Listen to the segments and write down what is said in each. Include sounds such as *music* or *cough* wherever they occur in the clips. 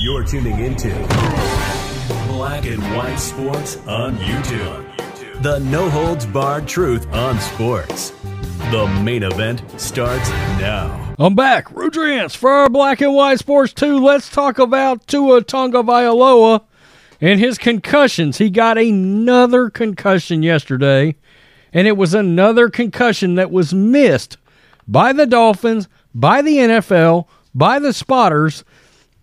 You're tuning into Black and White Sports on YouTube. The no holds barred truth on sports. The main event starts now. I'm back, Rudrance, for our Black and White Sports 2. Let's talk about Tua Tagovailoa and his concussions. He got another concussion yesterday, and it was another concussion that was missed by the Dolphins, by the NFL, by the spotters.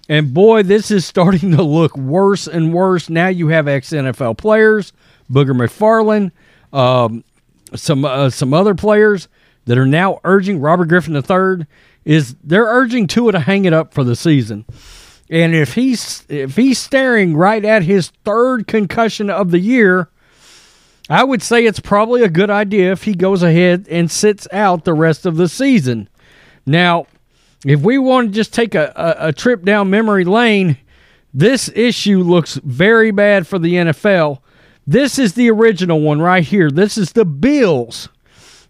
And boy, this is *laughs* starting to look worse and worse. Now you have ex NFL players, Booger McFarland, um, some uh, some other players that are now urging Robert Griffin III is they're urging Tua to hang it up for the season. And if he's if he's staring right at his third concussion of the year, I would say it's probably a good idea if he goes ahead and sits out the rest of the season. Now, if we want to just take a, a, a trip down memory lane, this issue looks very bad for the NFL. This is the original one right here. This is the Bills.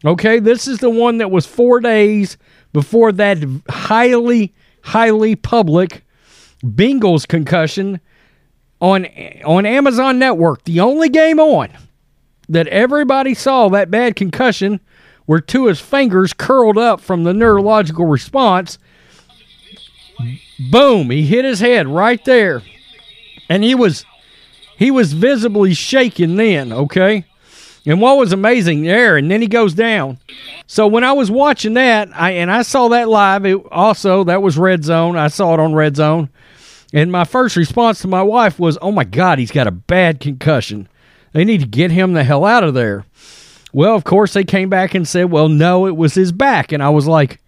Okay, this is the one that was four days before that highly, highly public Bengals concussion on on Amazon Network. The only game on that everybody saw that bad concussion where Tua's fingers curled up from the neurological response. Boom, he hit his head right there. And he was he was visibly shaking then, okay? And what was amazing there, and then he goes down. So when I was watching that, I and I saw that live, it also that was Red Zone. I saw it on Red Zone. And my first response to my wife was, "Oh my god, he's got a bad concussion. They need to get him the hell out of there." Well, of course, they came back and said, well, no, it was his back. And I was like,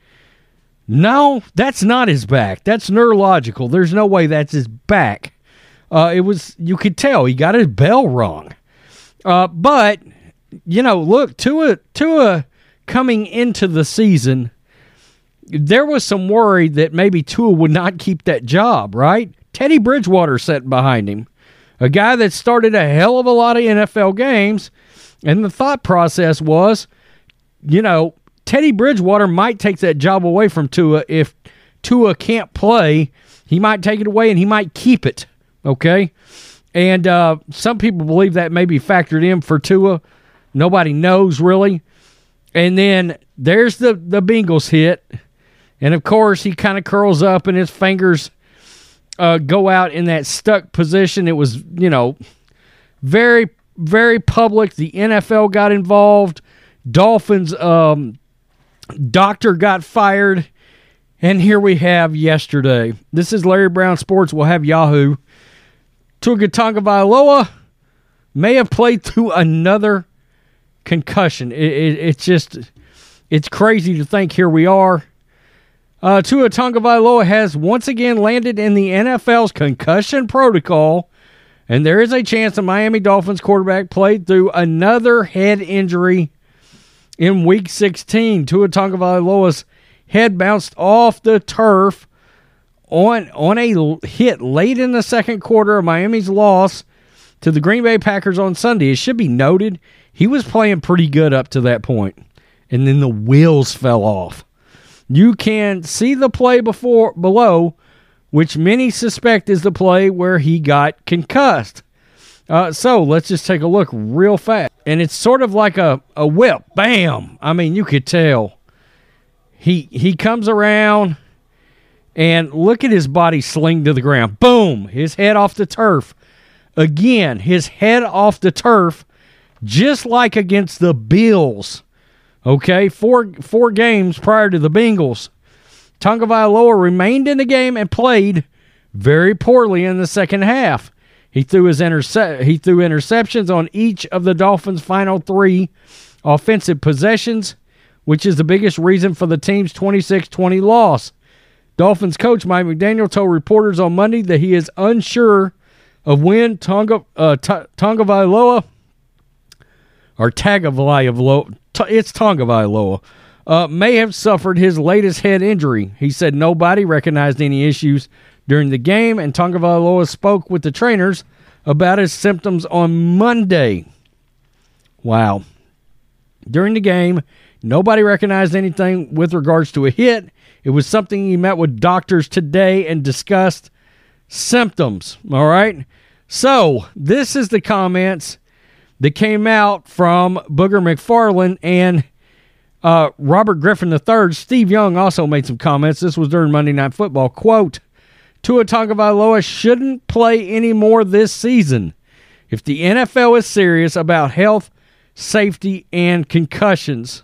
no, that's not his back. That's neurological. There's no way that's his back. Uh, it was, you could tell he got his bell wrong. Uh, but, you know, look, Tua, Tua coming into the season, there was some worry that maybe Tua would not keep that job, right? Teddy Bridgewater sat behind him, a guy that started a hell of a lot of NFL games and the thought process was, you know, Teddy Bridgewater might take that job away from Tua if Tua can't play. He might take it away and he might keep it. Okay. And uh, some people believe that may be factored in for Tua. Nobody knows really. And then there's the, the Bengals hit. And of course, he kind of curls up and his fingers uh, go out in that stuck position. It was, you know, very very public. The NFL got involved. Dolphins um, doctor got fired. And here we have yesterday. This is Larry Brown Sports. We'll have Yahoo. Tua Tagovailoa may have played through another concussion. It, it, it's just, it's crazy to think here we are. Uh, Tua Tagovailoa has once again landed in the NFL's concussion protocol and there is a chance the Miami Dolphins quarterback played through another head injury in week 16. Tua Tagovailoa's head bounced off the turf on, on a hit late in the second quarter of Miami's loss to the Green Bay Packers on Sunday. It should be noted he was playing pretty good up to that point, and then the wheels fell off. You can see the play before below which many suspect is the play where he got concussed. Uh, so let's just take a look real fast. And it's sort of like a, a whip. Bam! I mean, you could tell. He he comes around and look at his body sling to the ground. Boom! His head off the turf. Again, his head off the turf, just like against the Bills. Okay, four four games prior to the Bengals. Tagovailoa remained in the game and played very poorly in the second half. He threw his interce- he threw interceptions on each of the Dolphins' final three offensive possessions, which is the biggest reason for the team's 26-20 loss. Dolphins coach Mike McDaniel told reporters on Monday that he is unsure of when Tonga uh, T- Tagovailoa or Tagovailoa, it's Tagovailoa, uh, may have suffered his latest head injury. He said nobody recognized any issues during the game, and Tagovailoa spoke with the trainers about his symptoms on Monday. Wow. During the game, nobody recognized anything with regards to a hit. It was something he met with doctors today and discussed symptoms. All right. So, this is the comments that came out from Booger McFarland and uh, Robert Griffin III. Steve Young also made some comments. This was during Monday Night Football. Quote, Tua Tagovailoa shouldn't play anymore this season. If the NFL is serious about health, safety, and concussions,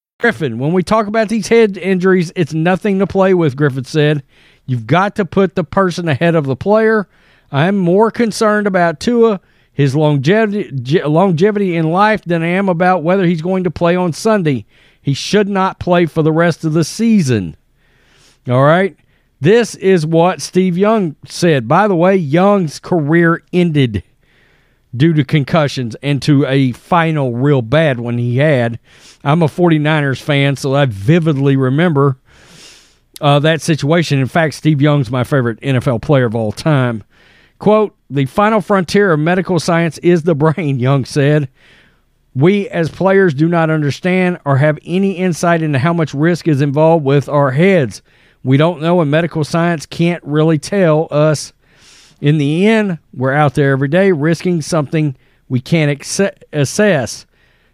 Griffin, when we talk about these head injuries, it's nothing to play with, Griffin said. You've got to put the person ahead of the player. I'm more concerned about Tua, his longevity, longevity in life, than I am about whether he's going to play on Sunday. He should not play for the rest of the season. All right? This is what Steve Young said. By the way, Young's career ended due to concussions and to a final real bad one he had. I'm a 49ers fan, so I vividly remember uh, that situation. In fact, Steve Young's my favorite NFL player of all time. Quote, the final frontier of medical science is the brain, *laughs* Young said. We as players do not understand or have any insight into how much risk is involved with our heads. We don't know, and medical science can't really tell us in the end, we're out there every day risking something we can't assess.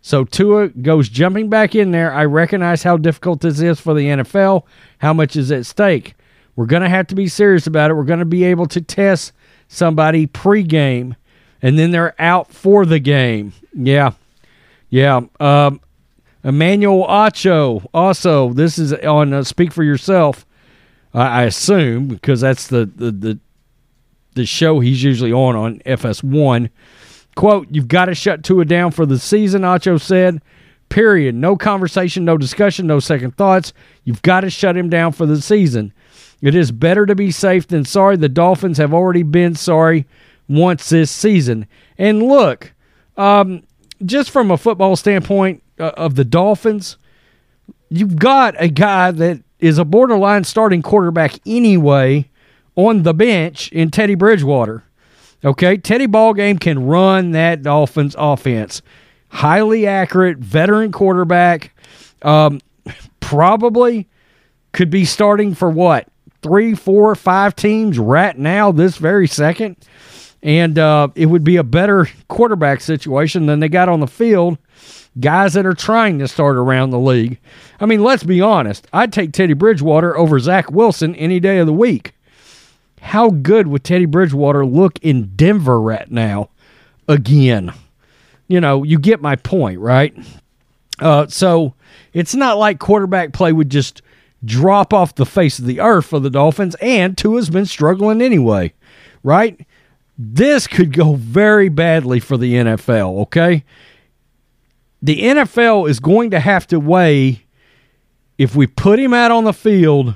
So Tua goes jumping back in there. I recognize how difficult this is for the NFL, how much is at stake. We're going to have to be serious about it. We're going to be able to test somebody pregame, and then they're out for the game. Yeah. Yeah. Um, Emmanuel Acho, also, this is on uh, Speak for Yourself, I assume, because that's the, the, the the show he's usually on on FS1. Quote, You've got to shut Tua down for the season, Acho said. Period. No conversation, no discussion, no second thoughts. You've got to shut him down for the season. It is better to be safe than sorry. The Dolphins have already been sorry once this season. And look, um, just from a football standpoint uh, of the Dolphins, you've got a guy that is a borderline starting quarterback anyway on the bench in Teddy Bridgewater. Okay, Teddy Ballgame can run that Dolphins offense. Highly accurate veteran quarterback. Um, probably could be starting for what three, four, five teams right now, this very second. And uh, it would be a better quarterback situation than they got on the field. Guys that are trying to start around the league. I mean, let's be honest. I'd take Teddy Bridgewater over Zach Wilson any day of the week how good would Teddy Bridgewater look in Denver right now again? You know, you get my point, right? Uh, so it's not like quarterback play would just drop off the face of the earth for the Dolphins, and Tua's been struggling anyway, right? This could go very badly for the NFL, okay? The NFL is going to have to weigh if we put him out on the field,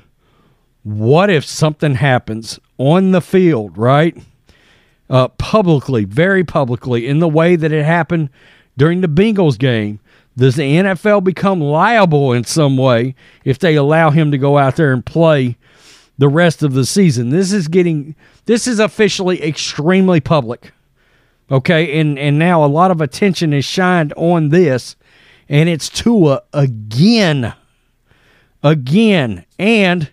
what if something happens? on the field, right? Uh, publicly, very publicly, in the way that it happened during the Bengals game. Does the NFL become liable in some way if they allow him to go out there and play the rest of the season? This is getting this is officially extremely public. Okay, and and now a lot of attention is shined on this, and it's Tua again, again, and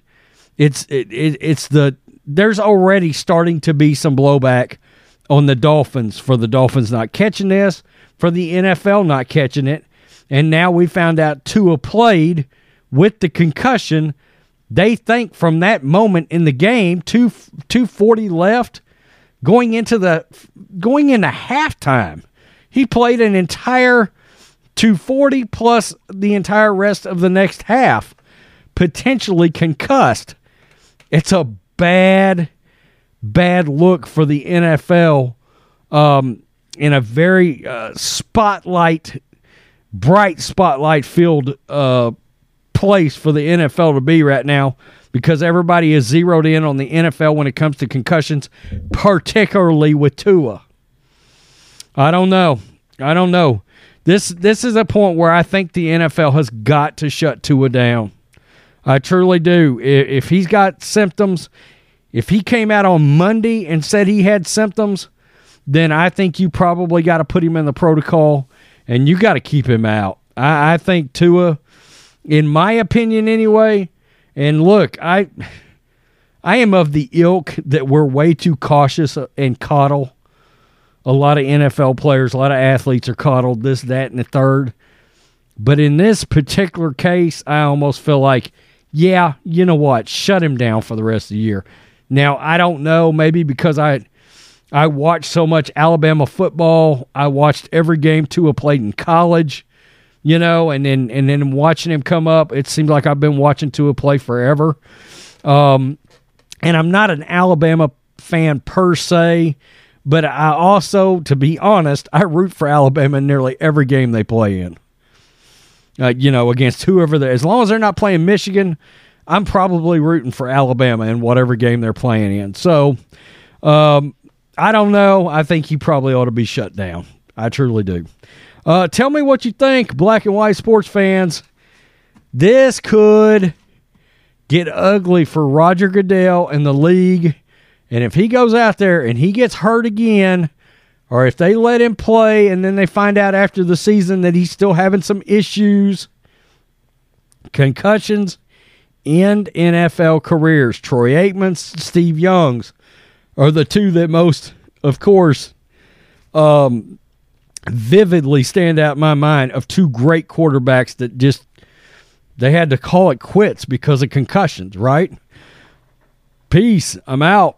it's it, it, it's the there's already starting to be some blowback on the Dolphins for the Dolphins not catching this, for the NFL not catching it. And now we found out Tua played with the concussion They think from that moment in the game, two two forty left, going into the going into halftime, he played an entire 240 plus the entire rest of the next half, potentially concussed. It's a bad, bad look for the NFL um, in a very uh, spotlight, bright spotlight filled uh, place for the NFL to be right now because everybody is zeroed in on the NFL when it comes to concussions, particularly with Tua. I don't know. I don't know. This this is a point where I think the NFL has got to shut Tua down. I truly do. If he's got symptoms, if he came out on Monday and said he had symptoms, then I think you probably got to put him in the protocol and you got to keep him out. I, I think Tua, in my opinion anyway, and look, I I am of the ilk that we're way too cautious and coddle. A lot of NFL players, a lot of athletes are coddled this, that, and the third. But in this particular case, I almost feel like, yeah, you know what? Shut him down for the rest of the year. Now, I don't know, maybe because I I watched so much Alabama football. I watched every game Tua played in college, you know, and then and then watching him come up, it seemed like I've been watching Tua play forever. Um, and I'm not an Alabama fan per se, but I also, to be honest, I root for Alabama in nearly every game they play in. Uh, you know, against whoever they, as long as they're not playing Michigan, I'm probably rooting for Alabama in whatever game they're playing in. So, um, I don't know. I think he probably ought to be shut down. I truly do. Uh, tell me what you think, black and white sports fans. This could get ugly for Roger Goodell and the league. And if he goes out there and he gets hurt again, or if they let him play and then they find out after the season that he's still having some issues, concussions end NFL careers. Troy Aikman's, Steve Young's are the two that most, of course, um, vividly stand out in my mind of two great quarterbacks that just they had to call it quits because of concussions, right? Peace. I'm out.